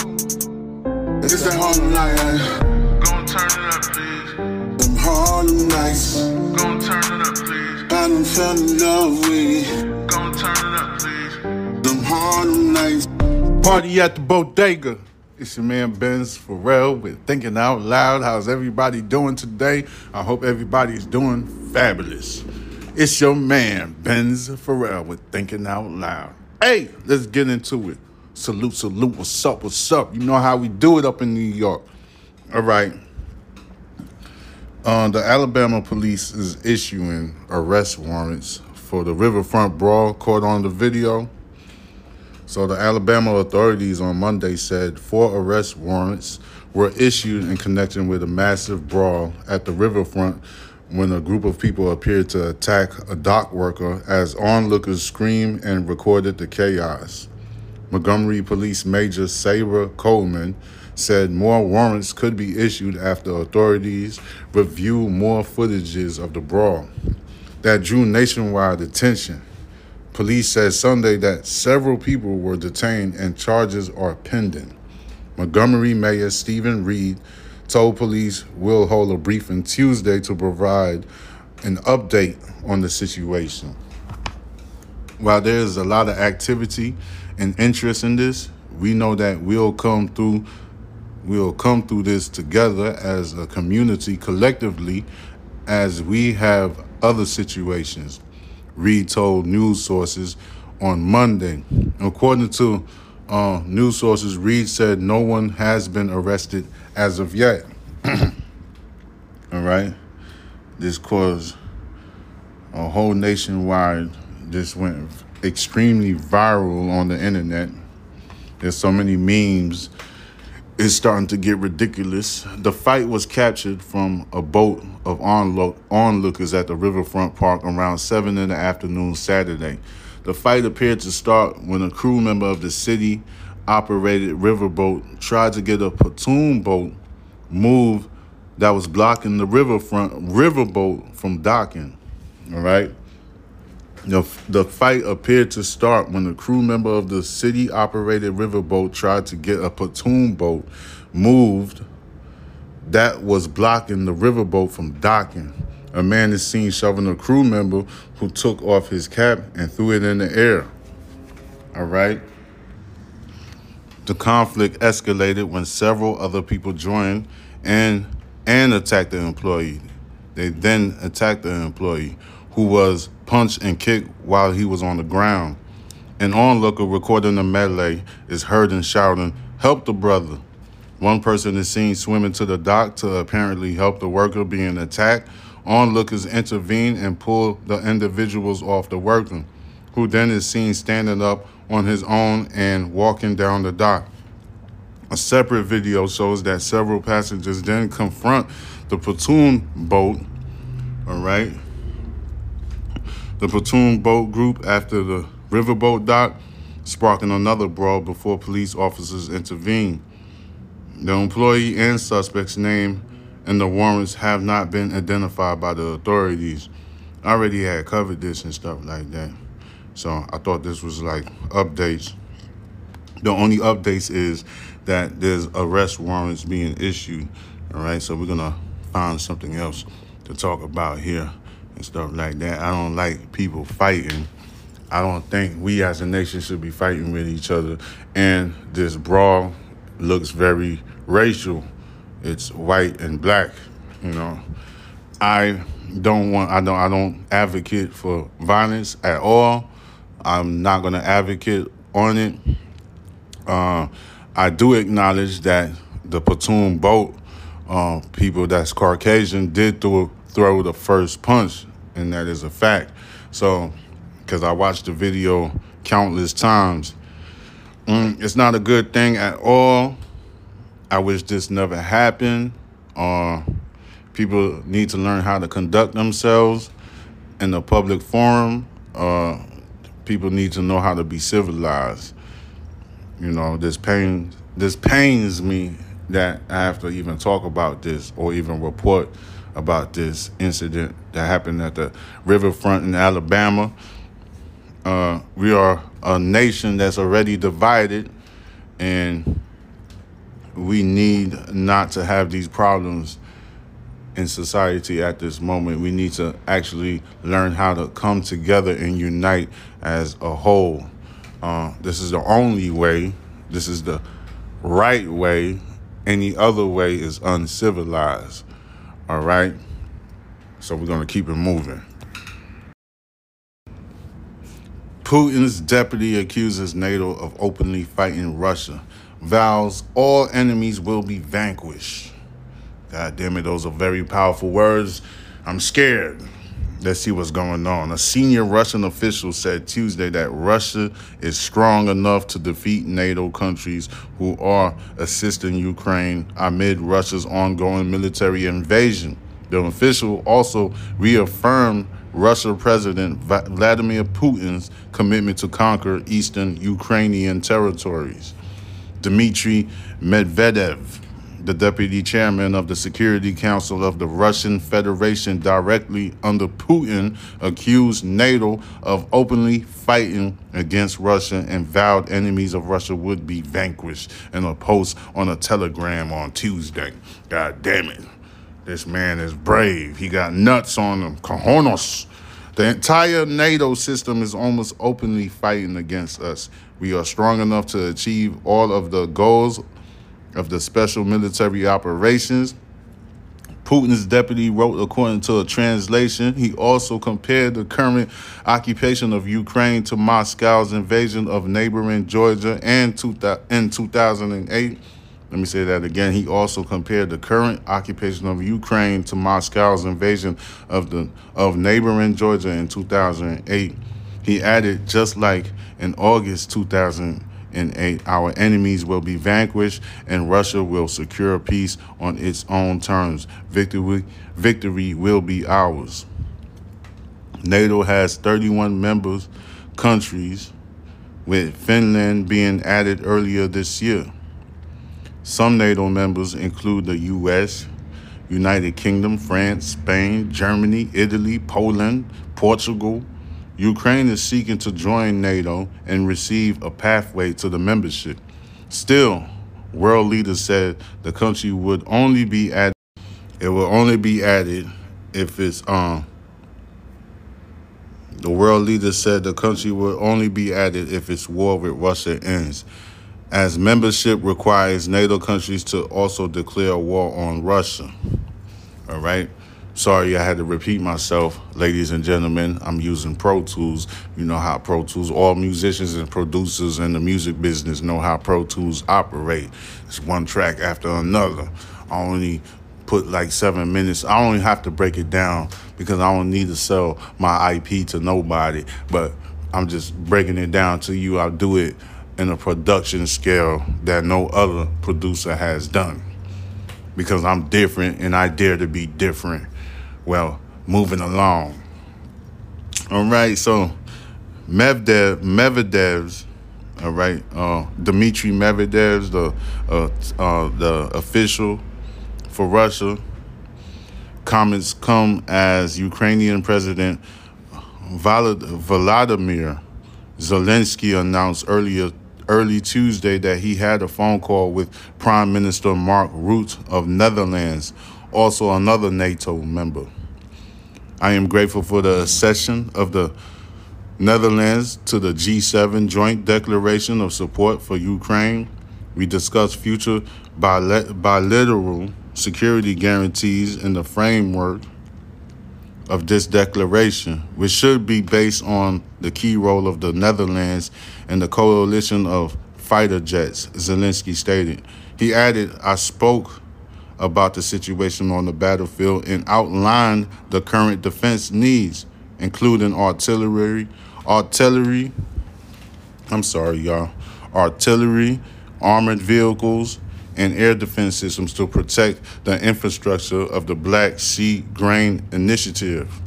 It's that Harlem night. Gon' turn it up, please. Them Harlem nights. Gon' turn it up, please. I done fell in love with Gon' turn it up, please. them Harlem nights. Party at the bodega. It's your man Benz Farel with Thinking Out Loud. How's everybody doing today? I hope everybody's doing fabulous. It's your man Benz Farel with Thinking Out Loud. Hey, let's get into it. Salute, salute. What's up? What's up? You know how we do it up in New York. All right. Uh, the Alabama police is issuing arrest warrants for the Riverfront brawl caught on the video. So the Alabama authorities on Monday said four arrest warrants were issued in connection with a massive brawl at the riverfront when a group of people appeared to attack a dock worker as onlookers screamed and recorded the chaos. Montgomery Police Major Sarah Coleman said more warrants could be issued after authorities review more footages of the brawl that drew nationwide attention. Police said Sunday that several people were detained and charges are pending. Montgomery Mayor Steven Reed told police will hold a briefing Tuesday to provide an update on the situation. While there is a lot of activity and interest in this, we know that we'll come through we'll come through this together as a community collectively as we have other situations. Reed told news sources on Monday. According to uh, news sources, Reed said no one has been arrested as of yet. All right. This caused a whole nationwide, this went extremely viral on the internet. There's so many memes. It's starting to get ridiculous. The fight was captured from a boat of onlook- onlookers at the Riverfront Park around 7 in the afternoon Saturday. The fight appeared to start when a crew member of the city operated riverboat tried to get a pontoon boat moved that was blocking the riverfront riverboat from docking. All right. The, the fight appeared to start when a crew member of the city operated riverboat tried to get a pontoon boat moved that was blocking the riverboat from docking. A man is seen shoving a crew member who took off his cap and threw it in the air. All right. The conflict escalated when several other people joined and and attacked the employee. They then attacked the employee, who was punched and kicked while he was on the ground. An onlooker recording the melee is heard and shouting, "Help the brother!" One person is seen swimming to the dock to apparently help the worker being attacked. Onlookers intervene and pull the individuals off the worker, who then is seen standing up on his own and walking down the dock. A separate video shows that several passengers then confront the pontoon boat. All right. The pontoon boat group after the riverboat dock, sparking another brawl before police officers intervene. The employee and suspect's name and the warrants have not been identified by the authorities. I already had covered this and stuff like that. So I thought this was like updates. The only updates is that there's arrest warrants being issued. All right, so we're gonna find something else to talk about here and stuff like that. I don't like people fighting. I don't think we as a nation should be fighting with each other. And this brawl looks very racial. It's white and black. You know, I don't want. I don't. I don't advocate for violence at all. I'm not gonna advocate on it. Uh, I do acknowledge that the pontoon boat uh, people that's Caucasian did throw, throw the first punch, and that is a fact. So, because I watched the video countless times, mm, it's not a good thing at all. I wish this never happened. Uh, people need to learn how to conduct themselves in the public forum. Uh, people need to know how to be civilized. You know, this pain this pains me that I have to even talk about this or even report about this incident that happened at the riverfront in Alabama. Uh, we are a nation that's already divided, and we need not to have these problems in society at this moment. We need to actually learn how to come together and unite as a whole. Uh, this is the only way. This is the right way. Any other way is uncivilized. All right? So we're going to keep it moving. Putin's deputy accuses NATO of openly fighting Russia, vows all enemies will be vanquished. God damn it, those are very powerful words. I'm scared. Let's see what's going on. A senior Russian official said Tuesday that Russia is strong enough to defeat NATO countries who are assisting Ukraine amid Russia's ongoing military invasion. The official also reaffirmed Russia President Vladimir Putin's commitment to conquer eastern Ukrainian territories. Dmitry Medvedev the deputy chairman of the Security Council of the Russian Federation, directly under Putin, accused NATO of openly fighting against Russia and vowed enemies of Russia would be vanquished in a post on a telegram on Tuesday. God damn it. This man is brave. He got nuts on him. Cojones. The entire NATO system is almost openly fighting against us. We are strong enough to achieve all of the goals of the special military operations. Putin's deputy wrote, according to a translation, he also compared the current occupation of Ukraine to Moscow's invasion of neighboring Georgia in 2008. Let me say that again. He also compared the current occupation of Ukraine to Moscow's invasion of the of neighboring Georgia in 2008. He added, just like in August 2000 and eight, our enemies will be vanquished and Russia will secure peace on its own terms. Victory, victory will be ours. NATO has 31 members countries, with Finland being added earlier this year. Some NATO members include the US, United Kingdom, France, Spain, Germany, Italy, Poland, Portugal, Ukraine is seeking to join NATO and receive a pathway to the membership. Still, world leaders said the country would only be added it will only be added if it's um the world leaders said the country will only be added if its war with Russia ends, as membership requires NATO countries to also declare war on Russia. All right. Sorry, I had to repeat myself, ladies and gentlemen. I'm using Pro Tools. You know how Pro Tools, all musicians and producers in the music business know how Pro Tools operate. It's one track after another. I only put like seven minutes. I only have to break it down because I don't need to sell my IP to nobody. But I'm just breaking it down to you. I'll do it in a production scale that no other producer has done because I'm different and I dare to be different. Well, moving along. All right, so Medvedev, Medvedev's, all right, uh, Dmitry Medvedev's the uh, uh, the official for Russia. Comments come as Ukrainian President Volodymyr Zelensky announced earlier early Tuesday that he had a phone call with Prime Minister Mark Rutte of Netherlands, also another NATO member. I am grateful for the accession of the Netherlands to the G7 Joint Declaration of Support for Ukraine. We discussed future bilateral security guarantees in the framework of this declaration, which should be based on the key role of the Netherlands in the coalition of fighter jets, Zelensky stated. He added, I spoke about the situation on the battlefield and outlined the current defense needs, including artillery, artillery, I'm sorry, y'all, artillery, armored vehicles, and air defense systems to protect the infrastructure of the Black Sea Grain Initiative.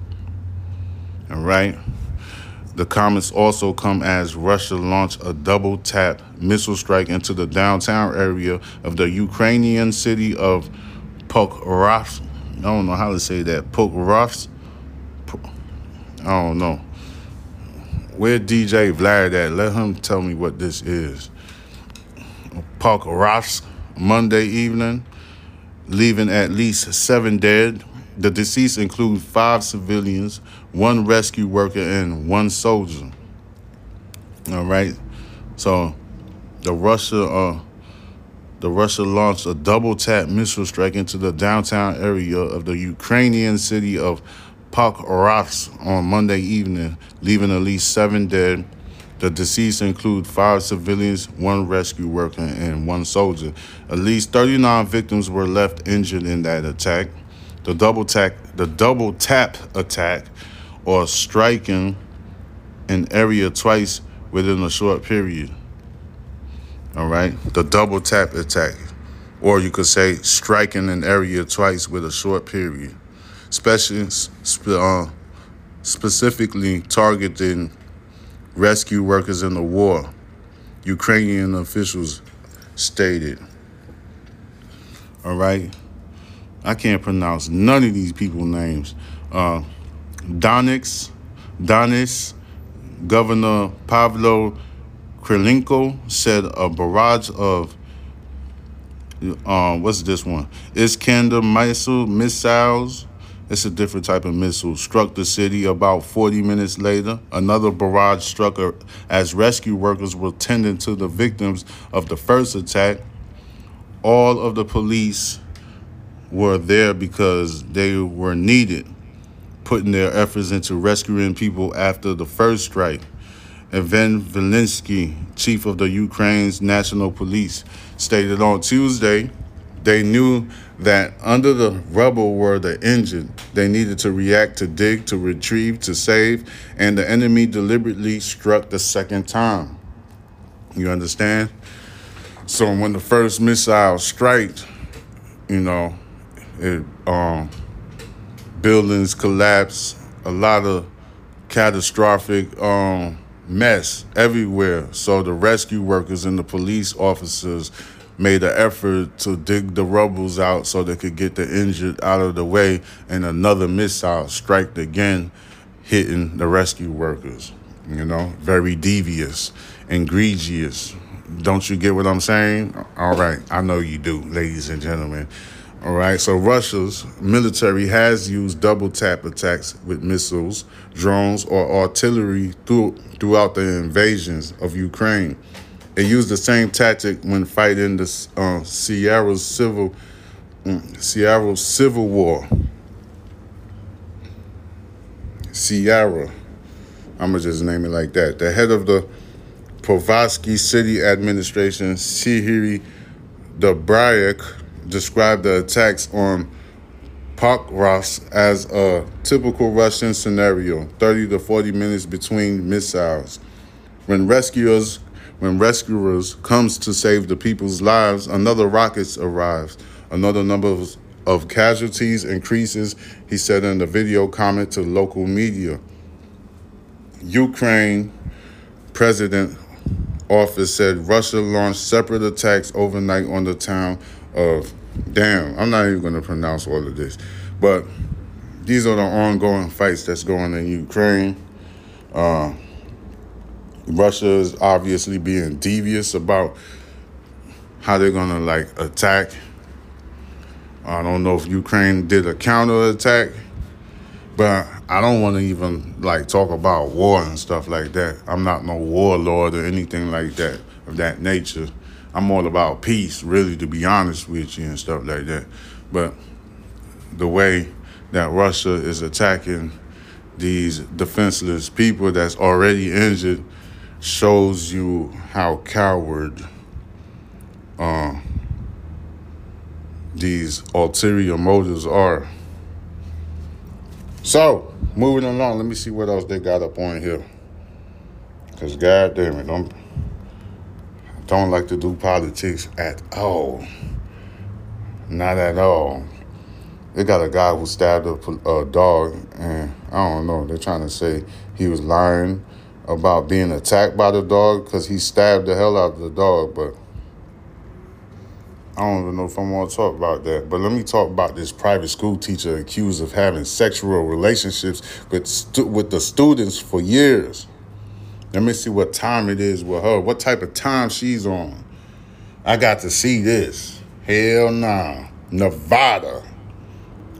All right. The comments also come as Russia launched a double tap missile strike into the downtown area of the Ukrainian city of Pokrovsk. I don't know how to say that. Pokrovsk. I don't know. Where DJ Vlad at? Let him tell me what this is. Pokrovsk. Monday evening, leaving at least seven dead. The deceased include five civilians, one rescue worker, and one soldier. All right, so the Russia, uh, the Russia launched a double tap missile strike into the downtown area of the Ukrainian city of Pokrovsk on Monday evening, leaving at least seven dead. The deceased include five civilians, one rescue worker, and one soldier. At least 39 victims were left injured in that attack. The double tap, the double tap attack, or striking an area twice within a short period. All right, the double tap attack, or you could say striking an area twice with a short period, especially uh, specifically targeting rescue workers in the war, Ukrainian officials stated. All right. I can't pronounce none of these people names. Uh, Donix, Donis, Governor Pavlo Krylenko said a barrage of um, what's this one? Iskander missile missiles it's a different type of missile. Struck the city about 40 minutes later. Another barrage struck as rescue workers were tending to the victims of the first attack. All of the police were there because they were needed, putting their efforts into rescuing people after the first strike. Evan Velinsky, chief of the Ukraine's national police, stated on Tuesday they knew that under the rubble were the injured. They needed to react, to dig, to retrieve, to save, and the enemy deliberately struck the second time. You understand? So when the first missile struck, you know, it um, buildings collapse, a lot of catastrophic um, mess everywhere. So the rescue workers and the police officers made an effort to dig the rubbles out so they could get the injured out of the way, and another missile struck again, hitting the rescue workers. You know, very devious, egregious. Don't you get what I'm saying? All right, I know you do, ladies and gentlemen. All right, so Russia's military has used double tap attacks with missiles, drones, or artillery through, throughout the invasions of Ukraine. It used the same tactic when fighting the uh, Sierra Civil mm, Sierra Civil War. Sierra, I'm gonna just name it like that. The head of the Povasky City Administration, Sihiri Dobrayak, described the attacks on Pokrovsk as a typical Russian scenario 30 to 40 minutes between missiles. When rescuers when rescuers comes to save the people's lives, another rocket arrives. Another number of, of casualties increases, he said in a video comment to local media. Ukraine President office said Russia launched separate attacks overnight on the town of damn, I'm not even going to pronounce all of this. But these are the ongoing fights that's going in Ukraine. Uh, Russia is obviously being devious about how they're gonna like attack. I don't know if Ukraine did a counterattack, but I don't want to even like talk about war and stuff like that. I'm not no warlord or anything like that of that nature. I'm all about peace, really, to be honest with you and stuff like that. But the way that Russia is attacking these defenseless people that's already injured shows you how coward uh, these ulterior motives are. So, moving along, let me see what else they got up on here. Cause god damn it, I'm don't like to do politics at all. Not at all. They got a guy who stabbed a, a dog, and I don't know. They're trying to say he was lying about being attacked by the dog because he stabbed the hell out of the dog, but I don't even know if I want to talk about that. But let me talk about this private school teacher accused of having sexual relationships with stu- with the students for years. Let me see what time it is with her. What type of time she's on. I got to see this. Hell nah. Nevada.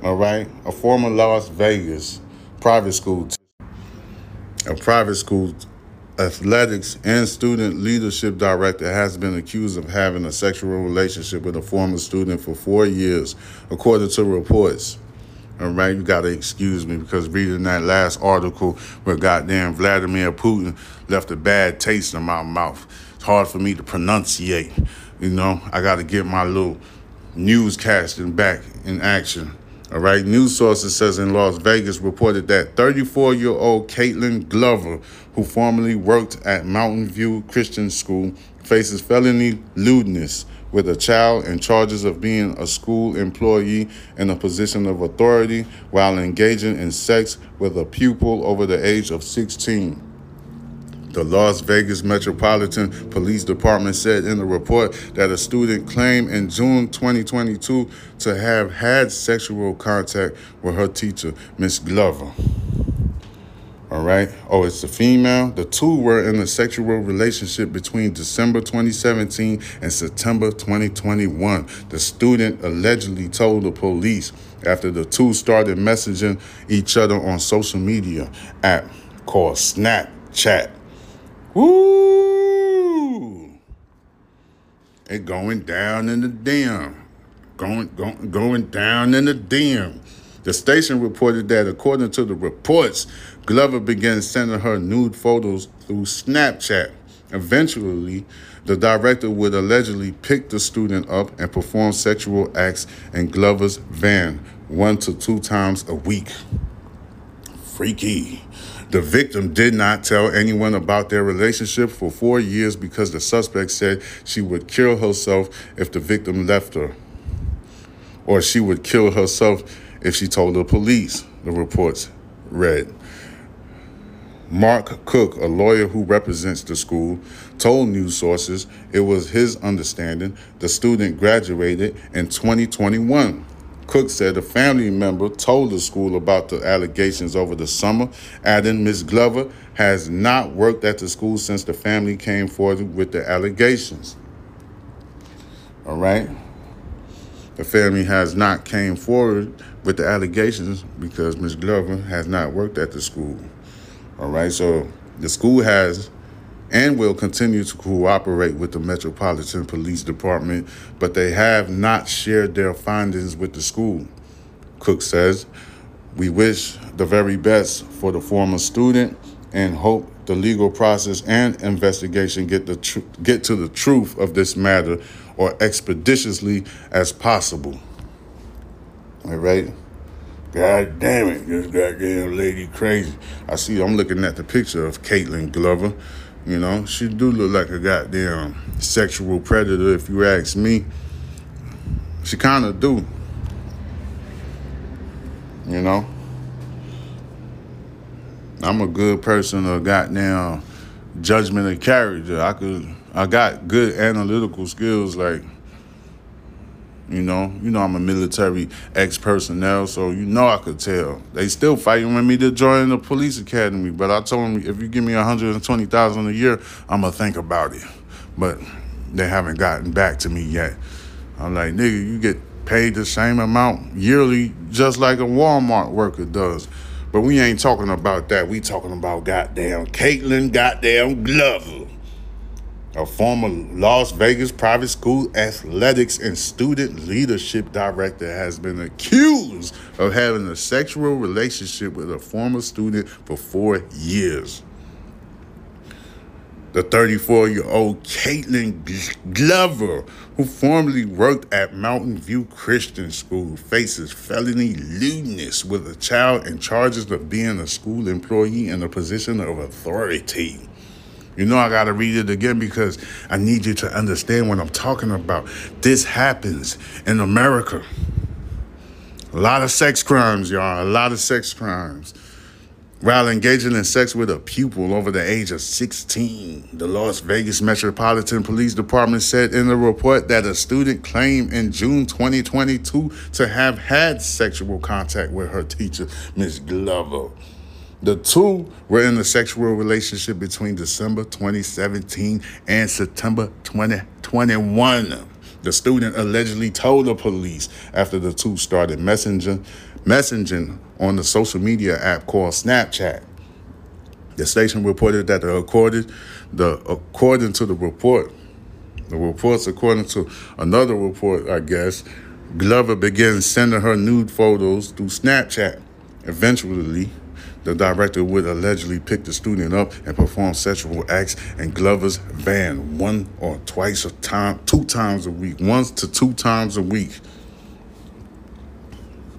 All right. A former Las Vegas private school, a private school athletics and student leadership director has been accused of having a sexual relationship with a former student for four years, according to reports. All right, you gotta excuse me because reading that last article where goddamn Vladimir Putin left a bad taste in my mouth. It's hard for me to pronunciate. You know, I gotta get my little newscasting back in action. All right, news sources says in Las Vegas reported that 34-year-old Caitlin Glover, who formerly worked at Mountain View Christian School, faces felony lewdness with a child and charges of being a school employee in a position of authority while engaging in sex with a pupil over the age of 16. The Las Vegas Metropolitan Police Department said in a report that a student claimed in June 2022 to have had sexual contact with her teacher, Miss Glover. All right. Oh, it's a female. The two were in a sexual relationship between December 2017 and September 2021. The student allegedly told the police after the two started messaging each other on social media app called Snapchat. Woo! It going down in the dam. Going, going, going down in the dam. The station reported that according to the reports, Glover began sending her nude photos through Snapchat. Eventually, the director would allegedly pick the student up and perform sexual acts in Glover's van one to two times a week. Freaky. The victim did not tell anyone about their relationship for four years because the suspect said she would kill herself if the victim left her, or she would kill herself if she told the police, the reports read. Mark Cook, a lawyer who represents the school, told news sources it was his understanding the student graduated in 2021. Cook said a family member told the school about the allegations over the summer, adding Ms. Glover has not worked at the school since the family came forward with the allegations. All right? The family has not came forward with the allegations because Ms. Glover has not worked at the school. All right, so the school has and will continue to cooperate with the Metropolitan Police Department, but they have not shared their findings with the school. Cook says, We wish the very best for the former student and hope the legal process and investigation get the tr- get to the truth of this matter or expeditiously as possible. All right. God damn it, this goddamn lady crazy. I see, I'm looking at the picture of Caitlin Glover. You know, she do look like a goddamn sexual predator, if you ask me. She kind of do. You know? I'm a good person of goddamn judgment of character. I could, I got good analytical skills, like, you know, you know I'm a military ex personnel, so you know I could tell. They still fighting with me to join the police academy, but I told them if you give me 120,000 a year, I'm gonna think about it. But they haven't gotten back to me yet. I'm like, nigga, you get paid the same amount yearly, just like a Walmart worker does. But we ain't talking about that. We talking about goddamn Caitlin goddamn Glover a former Las Vegas private school athletics and student leadership director, has been accused of having a sexual relationship with a former student for four years. The 34 year old Caitlin Glover, who formerly worked at Mountain View Christian School, faces felony lewdness with a child and charges of being a school employee in a position of authority. You know, I got to read it again because I need you to understand what I'm talking about. This happens in America. A lot of sex crimes, y'all. A lot of sex crimes. While engaging in sex with a pupil over the age of 16, the Las Vegas Metropolitan Police Department said in a report that a student claimed in June 2022 to have had sexual contact with her teacher, Ms. Glover. The two were in a sexual relationship between December 2017 and September 2021. The student allegedly told the police after the two started messaging, messaging on the social media app called Snapchat. The station reported that the according, the according to the report, the reports according to another report, I guess, Glover began sending her nude photos through Snapchat. Eventually, the director would allegedly pick the student up and perform sexual acts in Glover's van one or twice a time, two times a week, once to two times a week.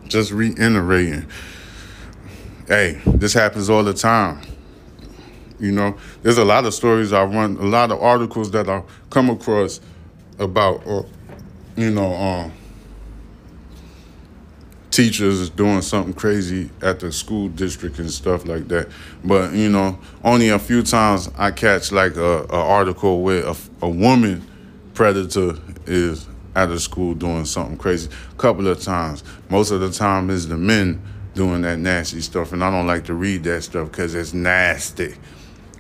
Just reiterating. Hey, this happens all the time. You know, there's a lot of stories I run, a lot of articles that I come across about, uh, you know, um, teachers doing something crazy at the school district and stuff like that. But you know, only a few times I catch like a, a article where a, a woman predator is at a school doing something crazy. A couple of times. Most of the time is the men doing that nasty stuff, and I don't like to read that stuff because it's nasty.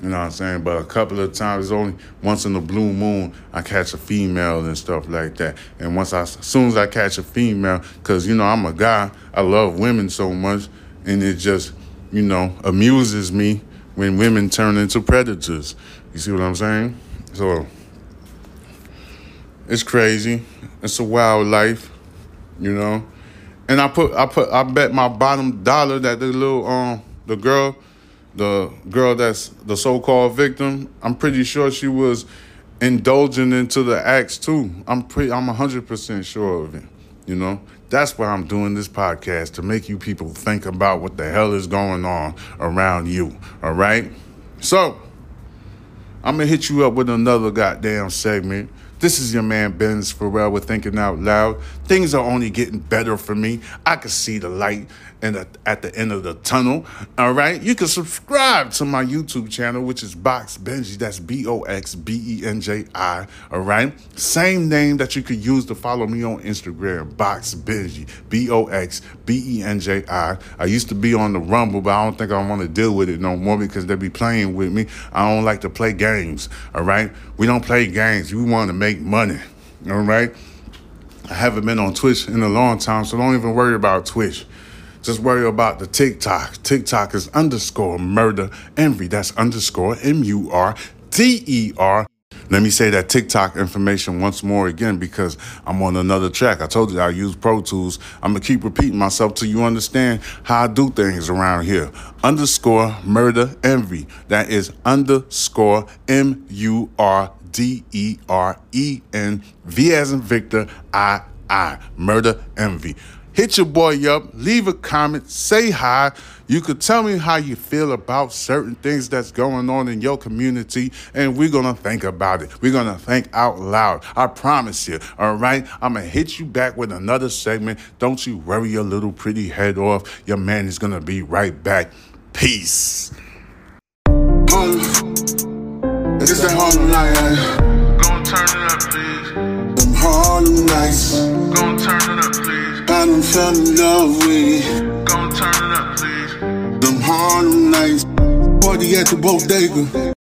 You know what I'm saying? But a couple of times, it's only once in the blue moon, I catch a female and stuff like that. And once I, as soon as I catch a female, because you know I'm a guy, I love women so much, and it just, you know, amuses me when women turn into predators. You see what I'm saying? So it's crazy. It's a wild life, you know. And I put, I put, I bet my bottom dollar that the little, um, the girl the girl that's the so-called victim, I'm pretty sure she was indulging into the acts too. I'm pretty I'm 100% sure of it. You know, that's why I'm doing this podcast to make you people think about what the hell is going on around you. All right? So, I'm going to hit you up with another goddamn segment this is your man Benz Farel with Thinking Out Loud. Things are only getting better for me. I can see the light and at the end of the tunnel. All right, you can subscribe to my YouTube channel, which is Box Benji. That's B O X B E N J I. All right, same name that you could use to follow me on Instagram, Box Benji. B O X B E N J I. I used to be on the Rumble, but I don't think I want to deal with it no more because they be playing with me. I don't like to play games. All right, we don't play games. We want to make money. All right. I haven't been on Twitch in a long time, so don't even worry about Twitch. Just worry about the TikTok. TikTok is underscore murder envy. That's underscore M U R D E R. Let me say that TikTok information once more again because I'm on another track. I told you I use Pro Tools. I'm gonna keep repeating myself till you understand how I do things around here. Underscore murder envy. That is underscore M U R D E R E N V as in Victor I I murder envy. Hit your boy up, leave a comment, say hi. You could tell me how you feel about certain things that's going on in your community, and we're gonna think about it. We're gonna think out loud. I promise you, all right? I'm gonna hit you back with another segment. Don't you worry your little pretty head off. Your man is gonna be right back. Peace. It's that Harlem night. Gon' turn it up, please. Them Harlem nights. Gon' turn it up, please. I done fell in love with Gon' turn it up, please. them Harlem nights. Party at the bodega.